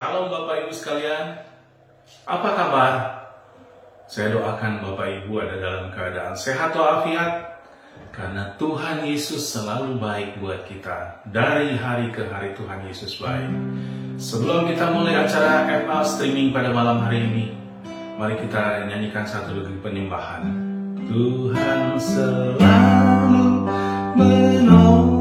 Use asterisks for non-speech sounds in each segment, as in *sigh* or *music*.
Halo Bapak Ibu sekalian, apa kabar? Saya doakan Bapak Ibu ada dalam keadaan sehat walafiat karena Tuhan Yesus selalu baik buat kita. Dari hari ke hari Tuhan Yesus baik. Sebelum kita mulai acara FA streaming pada malam hari ini, mari kita nyanyikan satu lagu penyembahan. Tuhan selalu menolongku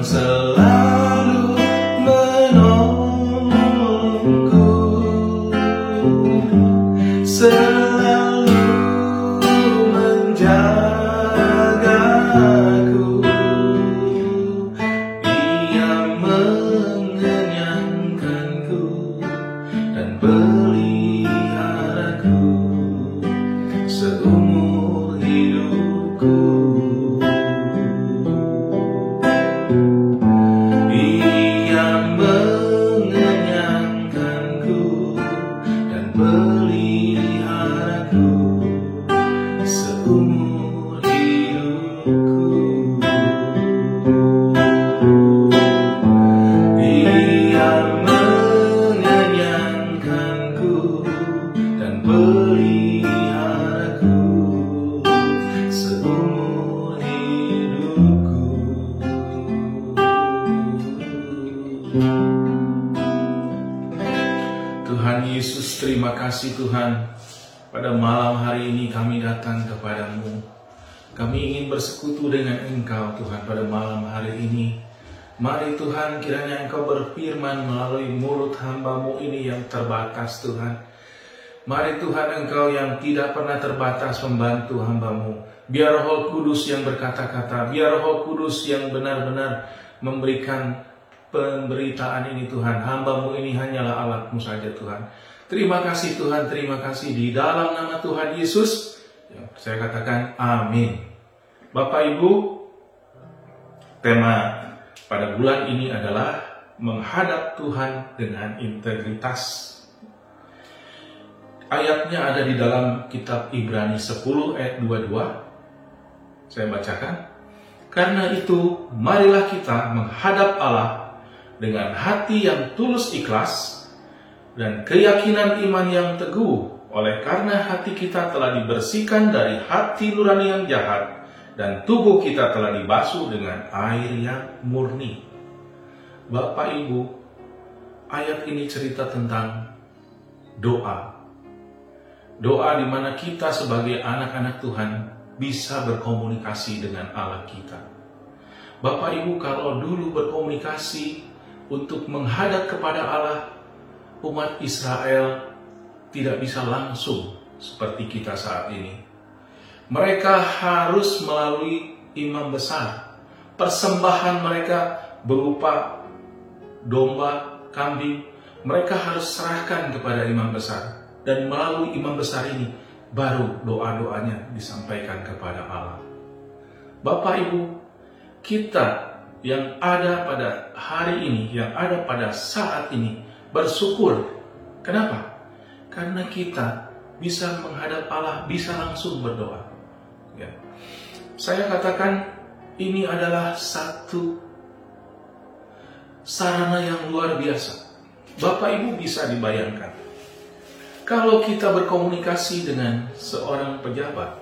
Tuhan kasih Tuhan. Pada malam hari ini kami datang kepadamu. Kami ingin bersekutu dengan Engkau Tuhan pada malam hari ini. Mari Tuhan kiranya Engkau berfirman melalui mulut hambamu ini yang terbatas Tuhan. Mari Tuhan Engkau yang tidak pernah terbatas membantu hambamu. Biar roh kudus yang berkata-kata, biar roh kudus yang benar-benar memberikan pemberitaan ini Tuhan. Hambamu ini hanyalah alatmu saja Tuhan. Terima kasih Tuhan, terima kasih di dalam nama Tuhan Yesus. Yang saya katakan amin. Bapak Ibu, tema pada bulan ini adalah menghadap Tuhan dengan integritas. Ayatnya ada di dalam kitab Ibrani 10 ayat 22. Saya bacakan. Karena itu, marilah kita menghadap Allah dengan hati yang tulus ikhlas dan keyakinan iman yang teguh oleh karena hati kita telah dibersihkan dari hati nurani yang jahat dan tubuh kita telah dibasuh dengan air yang murni. Bapak Ibu, ayat ini cerita tentang doa. Doa di mana kita sebagai anak-anak Tuhan bisa berkomunikasi dengan Allah kita. Bapak Ibu kalau dulu berkomunikasi untuk menghadap kepada Allah, umat Israel tidak bisa langsung seperti kita saat ini. Mereka harus melalui imam besar. Persembahan mereka berupa domba, kambing, mereka harus serahkan kepada imam besar. Dan melalui imam besar ini, baru doa-doanya disampaikan kepada Allah. Bapak Ibu, kita yang ada pada hari ini, yang ada pada saat ini, bersyukur. Kenapa? Karena kita bisa menghadap Allah, bisa langsung berdoa. Ya. Saya katakan ini adalah satu sarana yang luar biasa. Bapak Ibu bisa dibayangkan. Kalau kita berkomunikasi dengan seorang pejabat,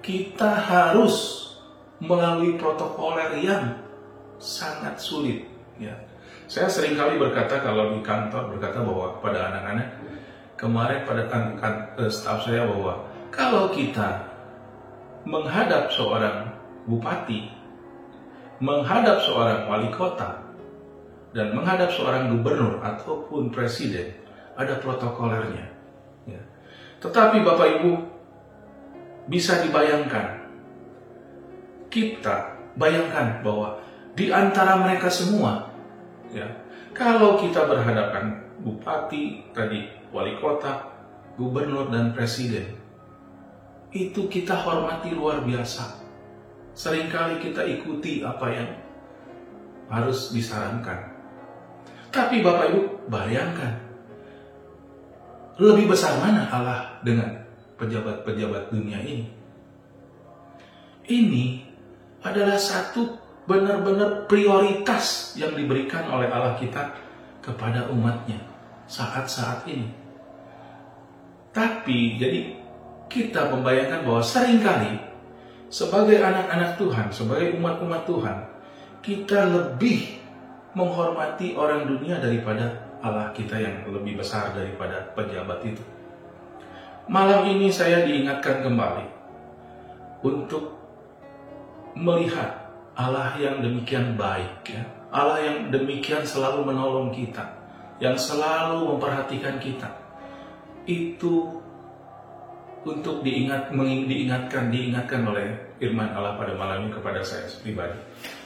kita harus melalui protokoler yang sangat sulit. Ya. Saya sering kali berkata kalau di kantor berkata bahwa pada anak-anak kemarin pada kan, kan, staf saya bahwa kalau kita menghadap seorang bupati, menghadap seorang wali kota, dan menghadap seorang gubernur ataupun presiden, ada protokolernya. Ya. Tetapi Bapak Ibu bisa dibayangkan, kita bayangkan bahwa di antara mereka semua, ya, kalau kita berhadapan bupati tadi wali kota, gubernur, dan presiden. Itu kita hormati luar biasa. Seringkali kita ikuti apa yang harus disarankan. Tapi Bapak Ibu, bayangkan. Lebih besar mana Allah dengan pejabat-pejabat dunia ini? Ini adalah satu benar-benar prioritas yang diberikan oleh Allah kita kepada umatnya saat-saat ini. Tapi jadi kita membayangkan bahwa sering kali sebagai anak-anak Tuhan, sebagai umat-umat Tuhan, kita lebih menghormati orang dunia daripada Allah kita yang lebih besar daripada pejabat itu. Malam ini saya diingatkan kembali untuk melihat Allah yang demikian baik ya. Allah yang demikian selalu menolong kita, yang selalu memperhatikan kita. Itu untuk diingat diingatkan diingatkan oleh firman Allah pada malam ini kepada saya pribadi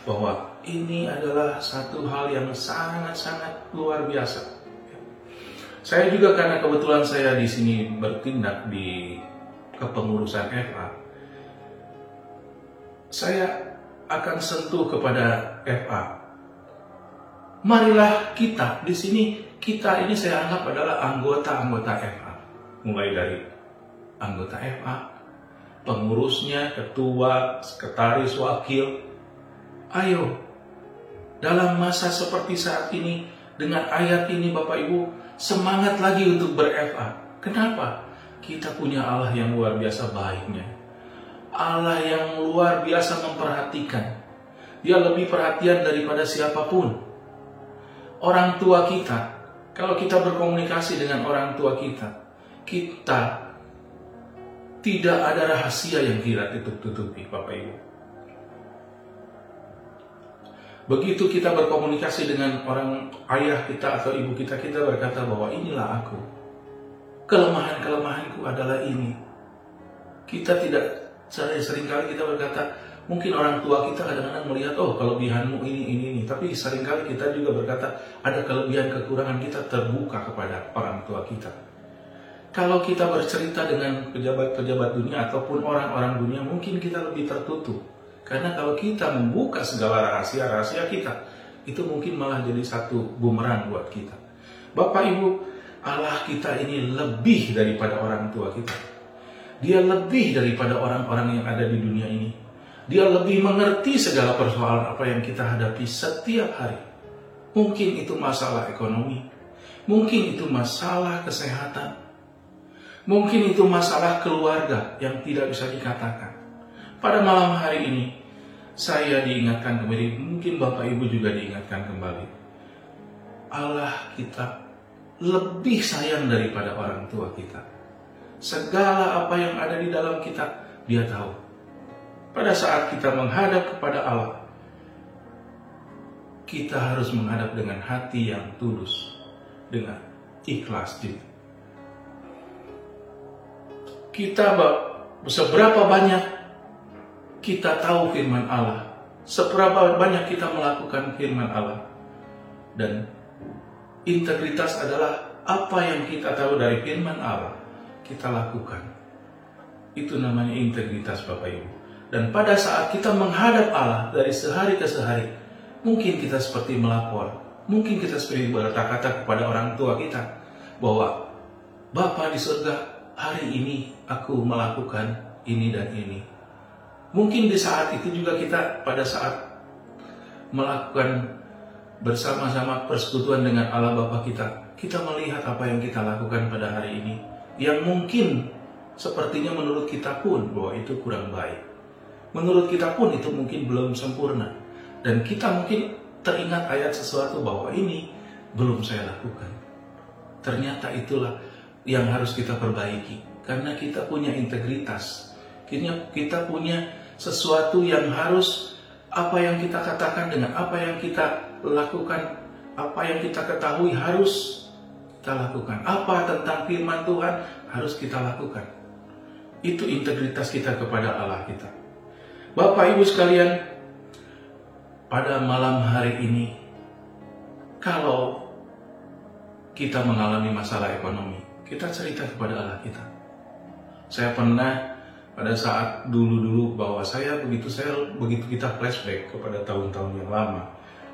bahwa ini adalah satu hal yang sangat-sangat luar biasa. Saya juga karena kebetulan saya di sini bertindak di kepengurusan FA, saya akan sentuh kepada FA. Marilah kita di sini kita ini saya anggap adalah anggota-anggota FA, mulai dari anggota FA, pengurusnya, ketua, sekretaris, wakil, Ayo, dalam masa seperti saat ini, dengan ayat ini Bapak Ibu, semangat lagi untuk ber-FA. Kenapa? Kita punya Allah yang luar biasa baiknya. Allah yang luar biasa memperhatikan. Dia lebih perhatian daripada siapa pun. Orang tua kita, kalau kita berkomunikasi dengan orang tua kita, kita tidak ada rahasia yang kita tutup-tutupi, Bapak Ibu. Begitu kita berkomunikasi dengan orang ayah kita atau ibu kita, kita berkata bahwa inilah aku. Kelemahan-kelemahanku adalah ini. Kita tidak sering kali kita berkata, mungkin orang tua kita kadang-kadang melihat, oh kelebihanmu ini, ini, ini. Tapi sering kali kita juga berkata, ada kelebihan kekurangan kita terbuka kepada orang tua kita. Kalau kita bercerita dengan pejabat-pejabat dunia ataupun orang-orang dunia, mungkin kita lebih tertutup karena kalau kita membuka segala rahasia-rahasia kita, itu mungkin malah jadi satu bumerang buat kita. Bapak Ibu, Allah kita ini lebih daripada orang tua kita. Dia lebih daripada orang-orang yang ada di dunia ini. Dia lebih mengerti segala persoalan apa yang kita hadapi setiap hari. Mungkin itu masalah ekonomi, mungkin itu masalah kesehatan, mungkin itu masalah keluarga yang tidak bisa dikatakan. Pada malam hari ini, saya diingatkan kembali, mungkin Bapak Ibu juga diingatkan kembali. Allah kita lebih sayang daripada orang tua kita. Segala apa yang ada di dalam kita, dia tahu. Pada saat kita menghadap kepada Allah, kita harus menghadap dengan hati yang tulus, dengan ikhlas. Kita seberapa banyak kita tahu firman Allah, seberapa banyak kita melakukan firman Allah. Dan integritas adalah apa yang kita tahu dari firman Allah, kita lakukan. Itu namanya integritas Bapak Ibu. Dan pada saat kita menghadap Allah dari sehari ke sehari, mungkin kita seperti melapor, mungkin kita seperti berkata-kata kepada orang tua kita, bahwa Bapak di surga, hari ini aku melakukan ini dan ini Mungkin di saat itu juga kita pada saat melakukan bersama-sama persekutuan dengan Allah Bapa kita, kita melihat apa yang kita lakukan pada hari ini yang mungkin sepertinya menurut kita pun bahwa itu kurang baik. Menurut kita pun itu mungkin belum sempurna. Dan kita mungkin teringat ayat sesuatu bahwa ini belum saya lakukan. Ternyata itulah yang harus kita perbaiki. Karena kita punya integritas. Kita punya sesuatu yang harus apa yang kita katakan dengan apa yang kita lakukan, apa yang kita ketahui harus kita lakukan. Apa tentang firman Tuhan harus kita lakukan. Itu integritas kita kepada Allah kita. Bapak Ibu sekalian, pada malam hari ini, kalau kita mengalami masalah ekonomi, kita cerita kepada Allah kita. Saya pernah pada saat dulu-dulu bahwa saya begitu saya begitu kita flashback kepada tahun-tahun yang lama.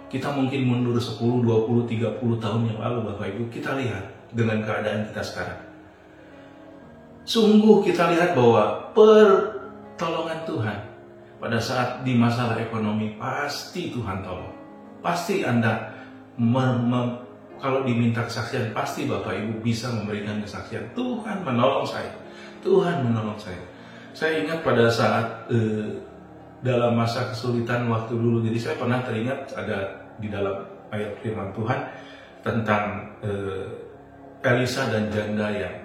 Kita mungkin mundur 10, 20, 30 tahun yang lalu Bapak Ibu, kita lihat dengan keadaan kita sekarang. Sungguh kita lihat bahwa pertolongan Tuhan pada saat di masalah ekonomi pasti Tuhan tolong. Pasti Anda kalau diminta kesaksian pasti Bapak Ibu bisa memberikan kesaksian. Tuhan menolong saya. Tuhan menolong saya. Saya ingat pada saat eh, dalam masa kesulitan waktu dulu, jadi saya pernah teringat ada di dalam ayat firman Tuhan tentang eh, Elisa dan janda yang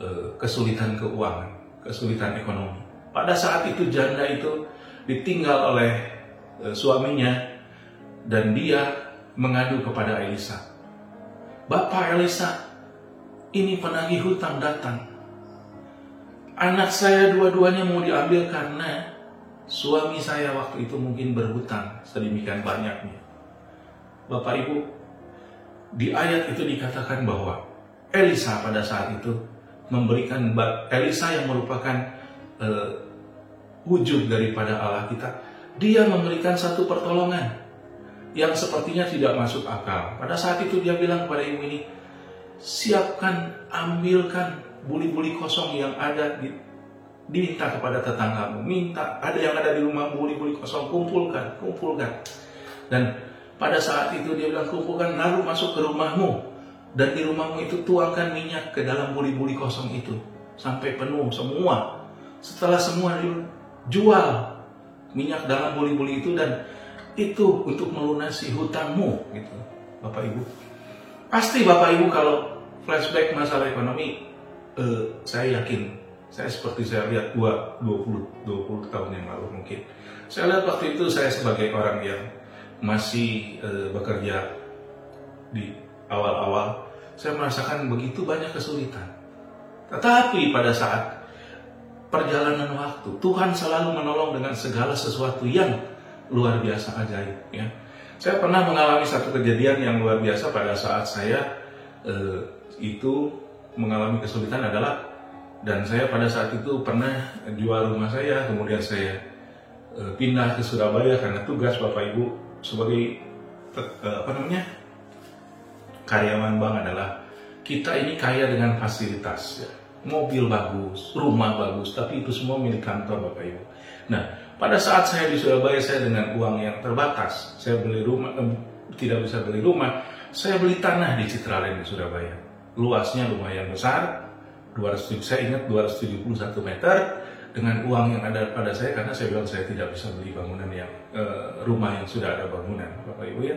eh, kesulitan keuangan, kesulitan ekonomi. Pada saat itu janda itu ditinggal oleh eh, suaminya dan dia mengadu kepada Elisa. Bapak Elisa, ini penagih hutang datang. Anak saya dua-duanya mau diambil karena suami saya waktu itu mungkin berhutang sedemikian banyaknya. Bapak Ibu, di ayat itu dikatakan bahwa Elisa pada saat itu memberikan Elisa yang merupakan uh, wujud daripada Allah kita, dia memberikan satu pertolongan yang sepertinya tidak masuk akal. Pada saat itu dia bilang kepada ibu ini, siapkan, ambilkan buli-buli kosong yang ada di diminta kepada tetanggamu, minta. Ada yang ada di rumah buli-buli kosong, kumpulkan, kumpulkan. Dan pada saat itu dia bilang kumpulkan, lalu masuk ke rumahmu. Dan di rumahmu itu tuangkan minyak ke dalam buli-buli kosong itu. Sampai penuh semua. Setelah semua jual minyak dalam buli-buli itu dan itu untuk melunasi hutangmu gitu. Bapak Ibu. Pasti Bapak Ibu kalau flashback masalah ekonomi eh, saya yakin saya seperti saya lihat dua 20 20 tahun yang lalu mungkin saya lihat waktu itu saya sebagai orang yang masih eh, bekerja di awal-awal saya merasakan begitu banyak kesulitan tetapi pada saat perjalanan waktu Tuhan selalu menolong dengan segala sesuatu yang luar biasa ajaib ya. Saya pernah mengalami satu kejadian yang luar biasa pada saat saya eh, itu mengalami kesulitan adalah dan saya pada saat itu pernah jual rumah saya kemudian saya eh, pindah ke Surabaya karena tugas Bapak Ibu sebagai eh, apa namanya karyawan bank adalah kita ini kaya dengan fasilitas ya. mobil bagus, rumah bagus, tapi itu semua milik kantor Bapak Ibu. Nah, pada saat saya di Surabaya, saya dengan uang yang terbatas, saya beli rumah, eh, tidak bisa beli rumah, saya beli tanah di Citraland di Surabaya. Luasnya lumayan besar, 200, saya ingat 271 meter, dengan uang yang ada pada saya karena saya bilang saya tidak bisa beli bangunan yang eh, rumah yang sudah ada bangunan Bapak Ibu ya.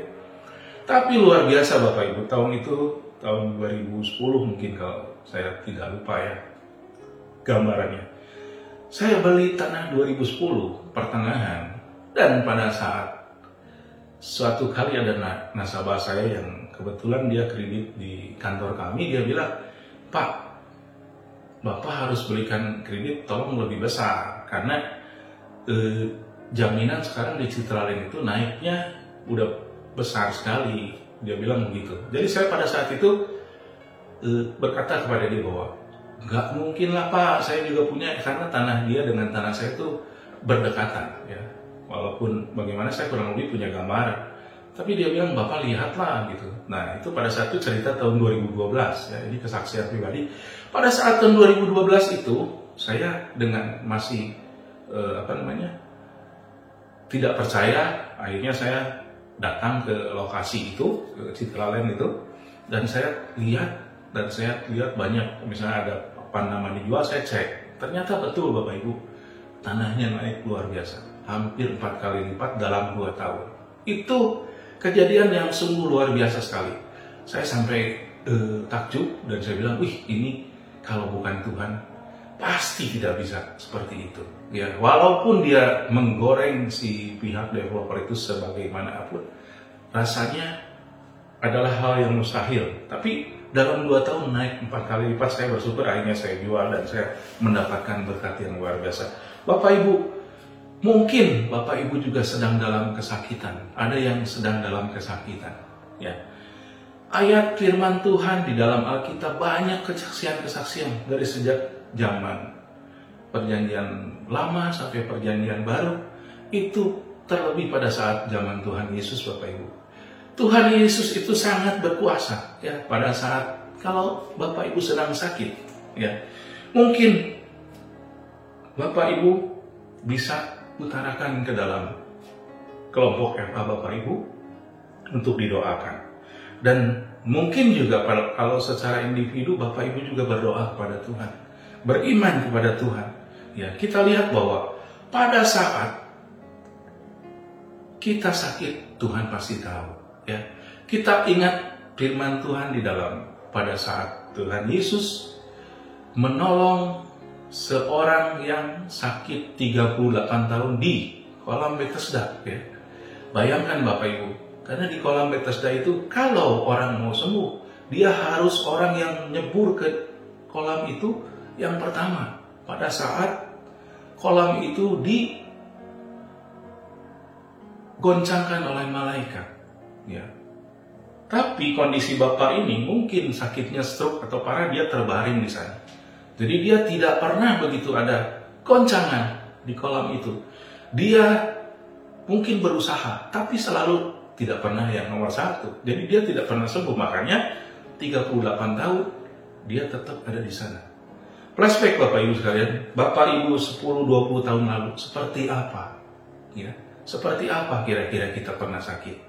Tapi luar biasa Bapak Ibu tahun itu tahun 2010 mungkin kalau saya tidak lupa ya gambarannya. Saya beli tanah 2010 pertengahan dan pada saat suatu kali ada nasabah saya yang kebetulan dia kredit di kantor kami dia bilang Pak Bapak harus belikan kredit tolong lebih besar. Karena eh, jaminan sekarang di Citralink itu naiknya udah besar sekali. Dia bilang begitu. Jadi saya pada saat itu eh, berkata kepada dia bahwa nggak mungkin lah pak. Saya juga punya karena tanah dia dengan tanah saya itu berdekatan ya. Walaupun bagaimana saya kurang lebih punya gambar tapi dia bilang bapak lihatlah gitu. Nah itu pada saat itu cerita tahun 2012 ya. Ini kesaksian pribadi. Pada saat tahun 2012 itu saya dengan masih eh, apa namanya tidak percaya akhirnya saya datang ke lokasi itu ke Citralen itu dan saya lihat dan saya lihat banyak. Misalnya ada nama dijual saya cek. Ternyata betul bapak ibu. Tanahnya naik luar biasa. Hampir empat kali lipat dalam dua tahun. Itu kejadian yang sungguh luar biasa sekali. Saya sampai eh, takjub dan saya bilang wih ini kalau bukan Tuhan pasti tidak bisa seperti itu. Ya walaupun dia menggoreng si pihak developer itu sebagaimanapun rasanya adalah hal yang mustahil. Tapi dalam dua tahun naik empat kali lipat saya bersyukur akhirnya saya jual dan saya mendapatkan berkat yang luar biasa. Bapak Ibu mungkin Bapak Ibu juga sedang dalam kesakitan ada yang sedang dalam kesakitan ya ayat firman Tuhan di dalam Alkitab banyak kesaksian-kesaksian dari sejak zaman perjanjian lama sampai perjanjian baru itu terlebih pada saat zaman Tuhan Yesus Bapak Ibu. Tuhan Yesus itu sangat berkuasa ya pada saat kalau Bapak Ibu sedang sakit ya. Mungkin Bapak Ibu bisa utarakan ke dalam kelompok FA Bapak Ibu untuk didoakan. Dan mungkin juga kalau secara individu Bapak Ibu juga berdoa kepada Tuhan, beriman kepada Tuhan. Ya, kita lihat bahwa pada saat kita sakit, Tuhan pasti tahu. Ya, kita ingat firman Tuhan di dalam pada saat Tuhan Yesus menolong seorang yang sakit 38 tahun di kolam Bethesda. Ya. Bayangkan Bapak Ibu, karena di kolam Bethesda itu kalau orang mau sembuh, dia harus orang yang nyebur ke kolam itu yang pertama. Pada saat kolam itu di goncangkan oleh malaikat. Ya. Tapi kondisi bapak ini mungkin sakitnya stroke atau parah dia terbaring di sana. Jadi dia tidak pernah begitu ada goncangan di kolam itu. Dia mungkin berusaha, tapi selalu tidak pernah yang nomor satu. Jadi dia tidak pernah sembuh. Makanya 38 tahun dia tetap ada di sana. Flashback Bapak Ibu sekalian, Bapak Ibu 10-20 tahun lalu seperti apa? Ya, seperti apa kira-kira kita pernah sakit?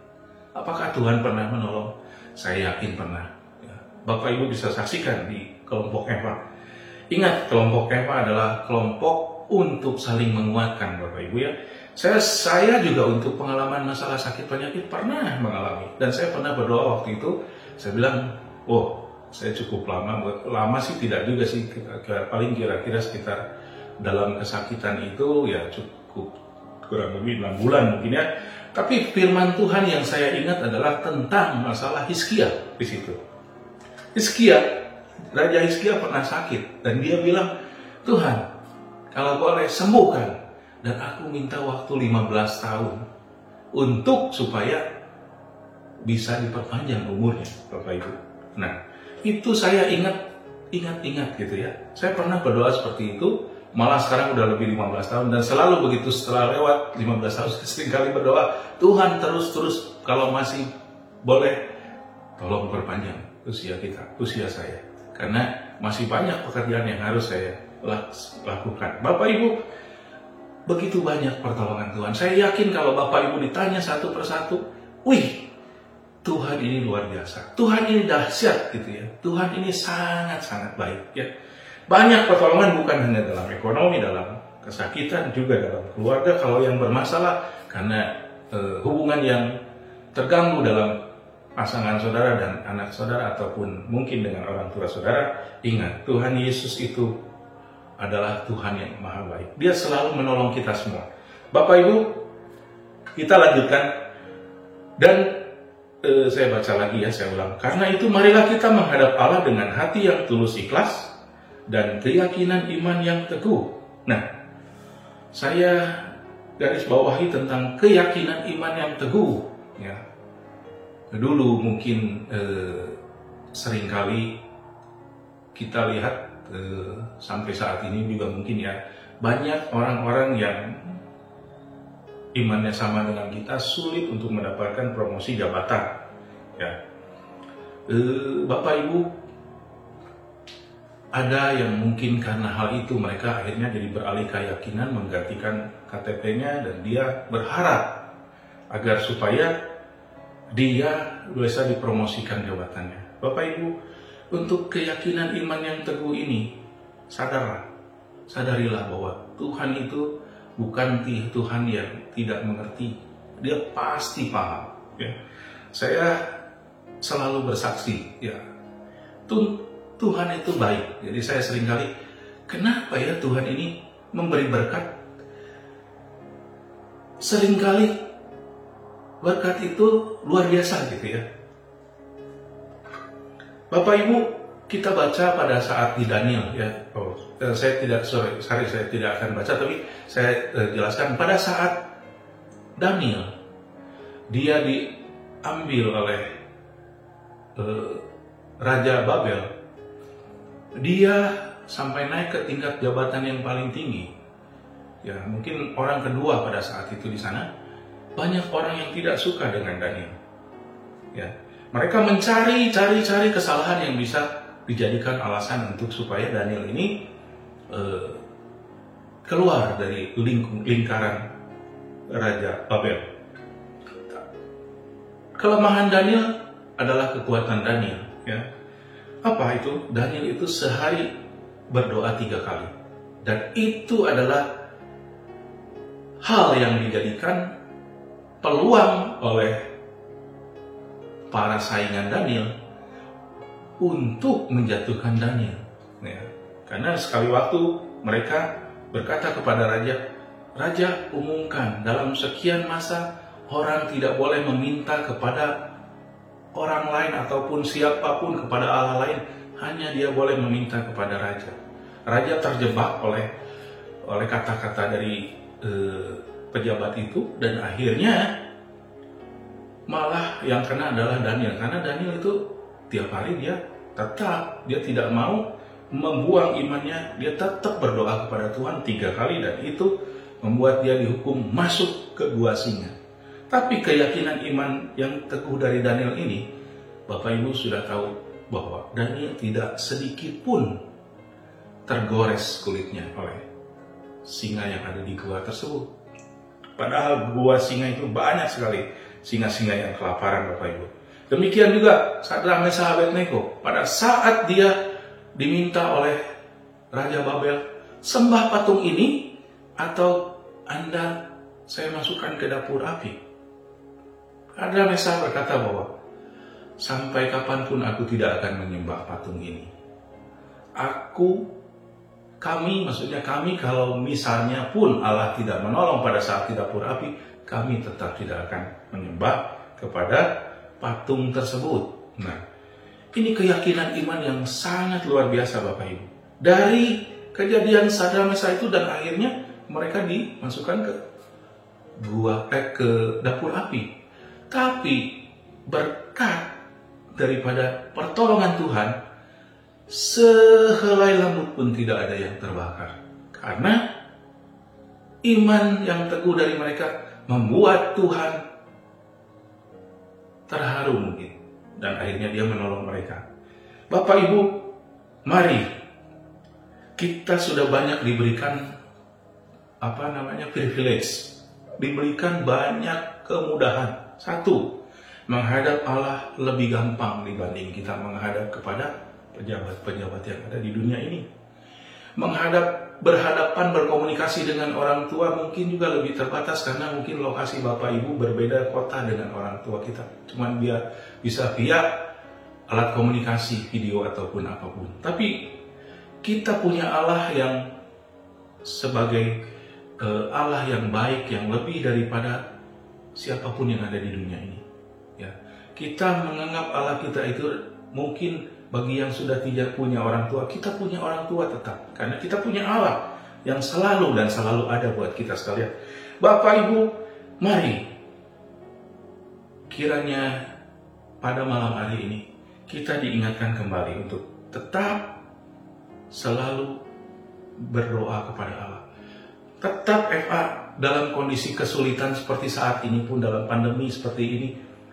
Apakah Tuhan pernah menolong? Saya yakin pernah. Ya. Bapak Ibu bisa saksikan di kelompok Eva. Ingat, kelompok Eva adalah kelompok untuk saling menguatkan Bapak Ibu ya. Saya, saya juga untuk pengalaman masalah sakit penyakit pernah mengalami. Dan saya pernah berdoa waktu itu, saya bilang, oh saya cukup lama, lama sih tidak juga sih, paling kira-kira sekitar dalam kesakitan itu ya cukup kurang lebih 6 bulan mungkin ya. Tapi firman Tuhan yang saya ingat adalah tentang masalah Hizkia di situ. Hizkia, Raja Hizkia pernah sakit dan dia bilang, Tuhan, kalau boleh sembuhkan dan aku minta waktu 15 tahun untuk supaya bisa diperpanjang umurnya, Bapak Ibu. Nah, itu saya ingat, ingat-ingat gitu ya. Saya pernah berdoa seperti itu, malah sekarang udah lebih 15 tahun dan selalu begitu setelah lewat 15 tahun *laughs* sering kali berdoa Tuhan terus-terus kalau masih boleh tolong perpanjang usia kita, usia saya karena masih banyak pekerjaan yang harus saya lakukan. Bapak Ibu begitu banyak pertolongan Tuhan. Saya yakin kalau Bapak Ibu ditanya satu persatu, wih Tuhan ini luar biasa. Tuhan ini dahsyat gitu ya. Tuhan ini sangat-sangat baik ya. Banyak pertolongan bukan hanya dalam ekonomi, dalam kesakitan, juga dalam keluarga. Kalau yang bermasalah karena e, hubungan yang terganggu dalam pasangan saudara dan anak saudara ataupun mungkin dengan orang tua saudara, ingat Tuhan Yesus itu adalah Tuhan yang maha baik. Dia selalu menolong kita semua. Bapak Ibu, kita lanjutkan dan e, saya baca lagi ya, saya ulang. Karena itu marilah kita menghadap Allah dengan hati yang tulus ikhlas dan keyakinan iman yang teguh. Nah, saya garis bawahi tentang keyakinan iman yang teguh. Ya, dulu mungkin eh, sering kali kita lihat eh, sampai saat ini juga mungkin ya banyak orang-orang yang imannya sama dengan kita sulit untuk mendapatkan promosi jabatan. Ya, eh, Bapak Ibu ada yang mungkin karena hal itu mereka akhirnya jadi beralih keyakinan menggantikan KTP-nya dan dia berharap agar supaya dia bisa dipromosikan jabatannya. Bapak Ibu, untuk keyakinan iman yang teguh ini, sadarlah, sadarilah bahwa Tuhan itu bukan Tuhan yang tidak mengerti. Dia pasti paham. Ya. Saya selalu bersaksi, ya. Tuhan itu baik. Jadi saya sering kali, kenapa ya Tuhan ini memberi berkat? Seringkali berkat itu luar biasa gitu ya. Bapak Ibu, kita baca pada saat di Daniel ya. Oh, eh, saya tidak sorry, sorry saya tidak akan baca tapi saya eh, jelaskan pada saat Daniel dia diambil oleh eh, Raja Babel, dia sampai naik ke tingkat jabatan yang paling tinggi. Ya, mungkin orang kedua pada saat itu di sana. Banyak orang yang tidak suka dengan Daniel. Ya, mereka mencari, cari, cari kesalahan yang bisa dijadikan alasan untuk supaya Daniel ini eh, keluar dari ling lingkaran Raja Babel. Kelemahan Daniel adalah kekuatan Daniel. Ya, apa itu? Daniel itu sehari berdoa tiga kali, dan itu adalah hal yang dijadikan peluang oleh para saingan Daniel untuk menjatuhkan Daniel. Ya. Karena sekali waktu mereka berkata kepada raja, Raja umumkan dalam sekian masa orang tidak boleh meminta kepada orang lain ataupun siapa pun kepada Allah lain, hanya dia boleh meminta kepada raja. Raja terjebak oleh oleh kata-kata dari eh, pejabat itu dan akhirnya malah yang kena adalah Daniel. Karena Daniel itu tiap hari dia tetap dia tidak mau membuang imannya. Dia tetap berdoa kepada Tuhan tiga kali dan itu membuat dia dihukum masuk ke gua singa. Tapi keyakinan iman yang teguh dari Daniel ini Bapak Ibu sudah tahu bahwa Daniel tidak sedikit pun tergores kulitnya oleh singa yang ada di gua tersebut Padahal gua singa itu banyak sekali singa-singa yang kelaparan Bapak Ibu. Demikian juga Sadra Mesa Abednego pada saat dia diminta oleh Raja Babel sembah patung ini atau Anda saya masukkan ke dapur api. Sadra Mesa berkata bahwa sampai kapan pun aku tidak akan menyembah patung ini. Aku kami, maksudnya kami kalau misalnya pun Allah tidak menolong pada saat di dapur api, kami tetap tidak akan menyembah kepada patung tersebut. Nah, ini keyakinan iman yang sangat luar biasa Bapak Ibu. Dari kejadian Sadar Mesa itu dan akhirnya mereka dimasukkan ke gua eh, ke dapur api. Tapi berkat daripada pertolongan Tuhan, sehelai rambut pun tidak ada yang terbakar. Karena iman yang teguh dari mereka membuat Tuhan terharu mungkin. Dan akhirnya dia menolong mereka. Bapak Ibu, mari kita sudah banyak diberikan apa namanya privilege, diberikan banyak kemudahan. Satu, menghadap Allah lebih gampang dibanding kita menghadap kepada pejabat-pejabat yang ada di dunia ini. Menghadap, berhadapan, berkomunikasi dengan orang tua mungkin juga lebih terbatas karena mungkin lokasi bapak ibu berbeda kota dengan orang tua kita. Cuman dia bisa via alat komunikasi, video ataupun apa pun. Tapi kita punya Allah yang sebagai uh, Allah yang baik, yang lebih daripada siapa pun yang ada di dunia ini. Ya, kita menganggap Allah kita itu mungkin bagi yang sudah tidak punya orang tua, kita punya orang tua tetap. Karena kita punya Allah yang selalu dan selalu ada buat kita sekalian. Bapak Ibu, mari kiranya pada malam hari ini kita diingatkan kembali untuk tetap selalu berdoa kepada Allah. Tetap FA dalam kondisi kesulitan seperti saat ini pun dalam pandemi seperti ini,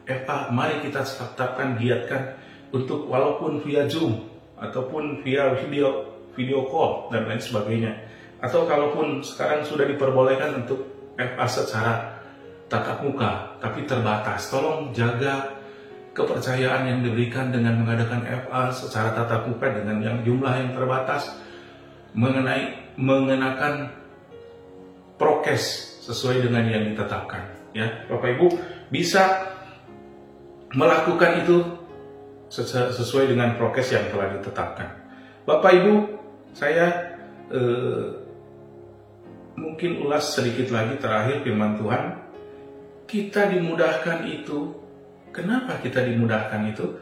FA mari kita tetapkan giatkan untuk walaupun via Zoom ataupun via video video call dan lain sebagainya. Atau kalaupun sekarang sudah diperbolehkan untuk FA secara tatap muka, tapi terbatas. Tolong jaga kepercayaan yang diberikan dengan mengadakan FA secara tatap muka dengan yang jumlah yang terbatas mengenai mengenakan prokes sesuai dengan yang ditetapkan ya Bapak Ibu bisa melakukan itu sesuai dengan prokes yang telah ditetapkan. Bapak Ibu, saya eh, mungkin ulas sedikit lagi terakhir firman Tuhan. Kita dimudahkan itu. Kenapa kita dimudahkan itu?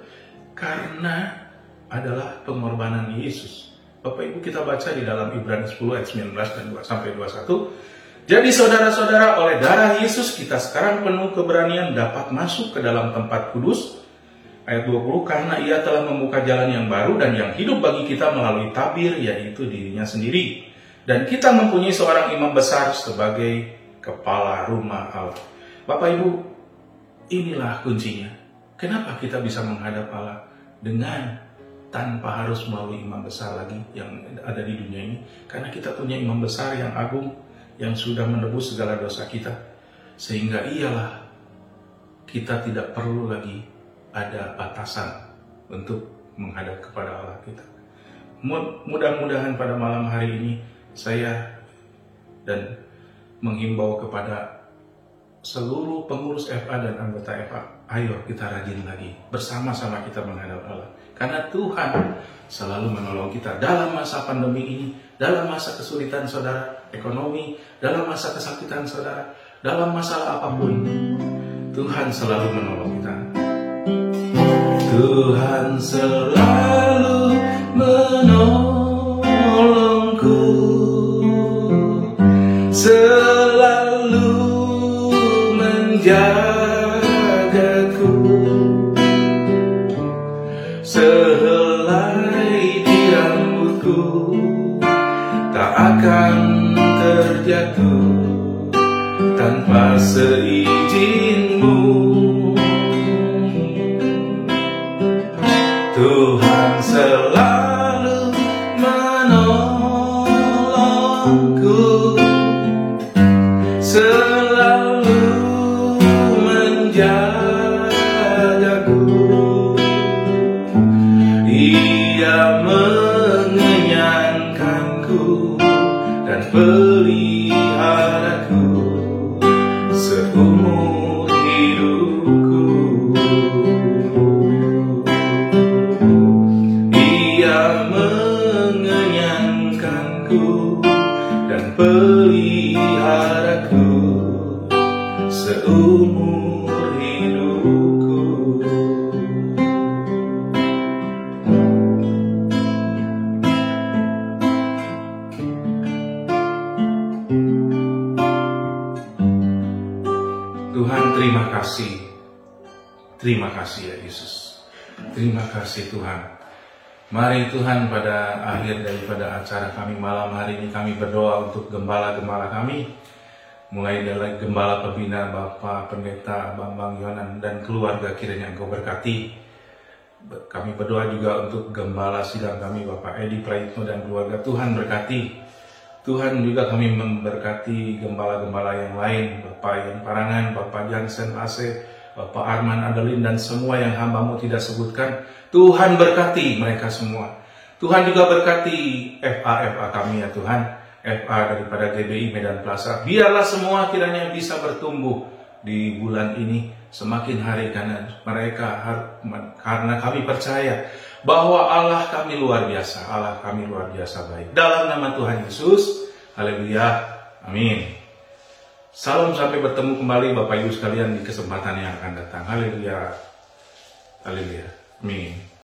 Karena adalah pengorbanan Yesus. Bapak Ibu kita baca di dalam Ibrani 10 ayat 19 dan 2 sampai 21. Jadi saudara-saudara oleh darah Yesus kita sekarang penuh keberanian dapat masuk ke dalam tempat kudus ayat 20 karena ia telah membuka jalan yang baru dan yang hidup bagi kita melalui tabir yaitu dirinya sendiri dan kita mempunyai seorang imam besar sebagai kepala rumah Allah. Bapak Ibu, inilah kuncinya. Kenapa kita bisa menghadap Allah dengan tanpa harus melalui imam besar lagi yang ada di dunia ini? Karena kita punya imam besar yang agung yang sudah menebus segala dosa kita. Sehingga ialah kita tidak perlu lagi ada batasan untuk menghadap kepada Allah kita. Mudah-mudahan pada malam hari ini saya dan menghimbau kepada seluruh pengurus FA dan anggota FA, ayo kita rajin lagi, bersama-sama kita menghadap Allah. Karena Tuhan selalu menolong kita dalam masa pandemi ini, dalam masa kesulitan saudara, ekonomi, dalam masa kesakitan saudara, dalam masalah apa pun, Tuhan selalu menolong kita. Tuhan selalu menolongku. Selalu menjagaku. Sehelai di rambutku tak akan terjatuh tanpa seizinmu Ia mengenyangkanku kasih Tuhan. Mari Tuhan pada akhir daripada acara kami malam hari ini kami berdoa untuk gembala-gembala kami mulai dari gembala pembina Bapak Pendeta Bambang Yohanan dan keluarga kiranya Engkau berkati. Kami berdoa juga untuk gembala sidang kami Bapak Edi Prayitno dan keluarga Tuhan berkati. Tuhan juga kami memberkati gembala-gembala yang lain, Bapak Ian Parangan, Bapak Jansen Ase, Bapak Arman Adelin dan semua yang hambamu tidak sebutkan. Tuhan berkati mereka semua. Tuhan juga berkati FA-FA kami ya Tuhan. FA daripada GBI Medan Plaza. Biarlah semua kiranya bisa bertumbuh di bulan ini semakin hari karena mereka karena kami percaya bahwa Allah kami luar biasa, Allah kami luar biasa baik. Dalam nama Tuhan Yesus, haleluya, amin. Salam sampai bertemu kembali Bapak Ibu sekalian di kesempatan yang akan datang. Haleluya. Haleluya. Amin.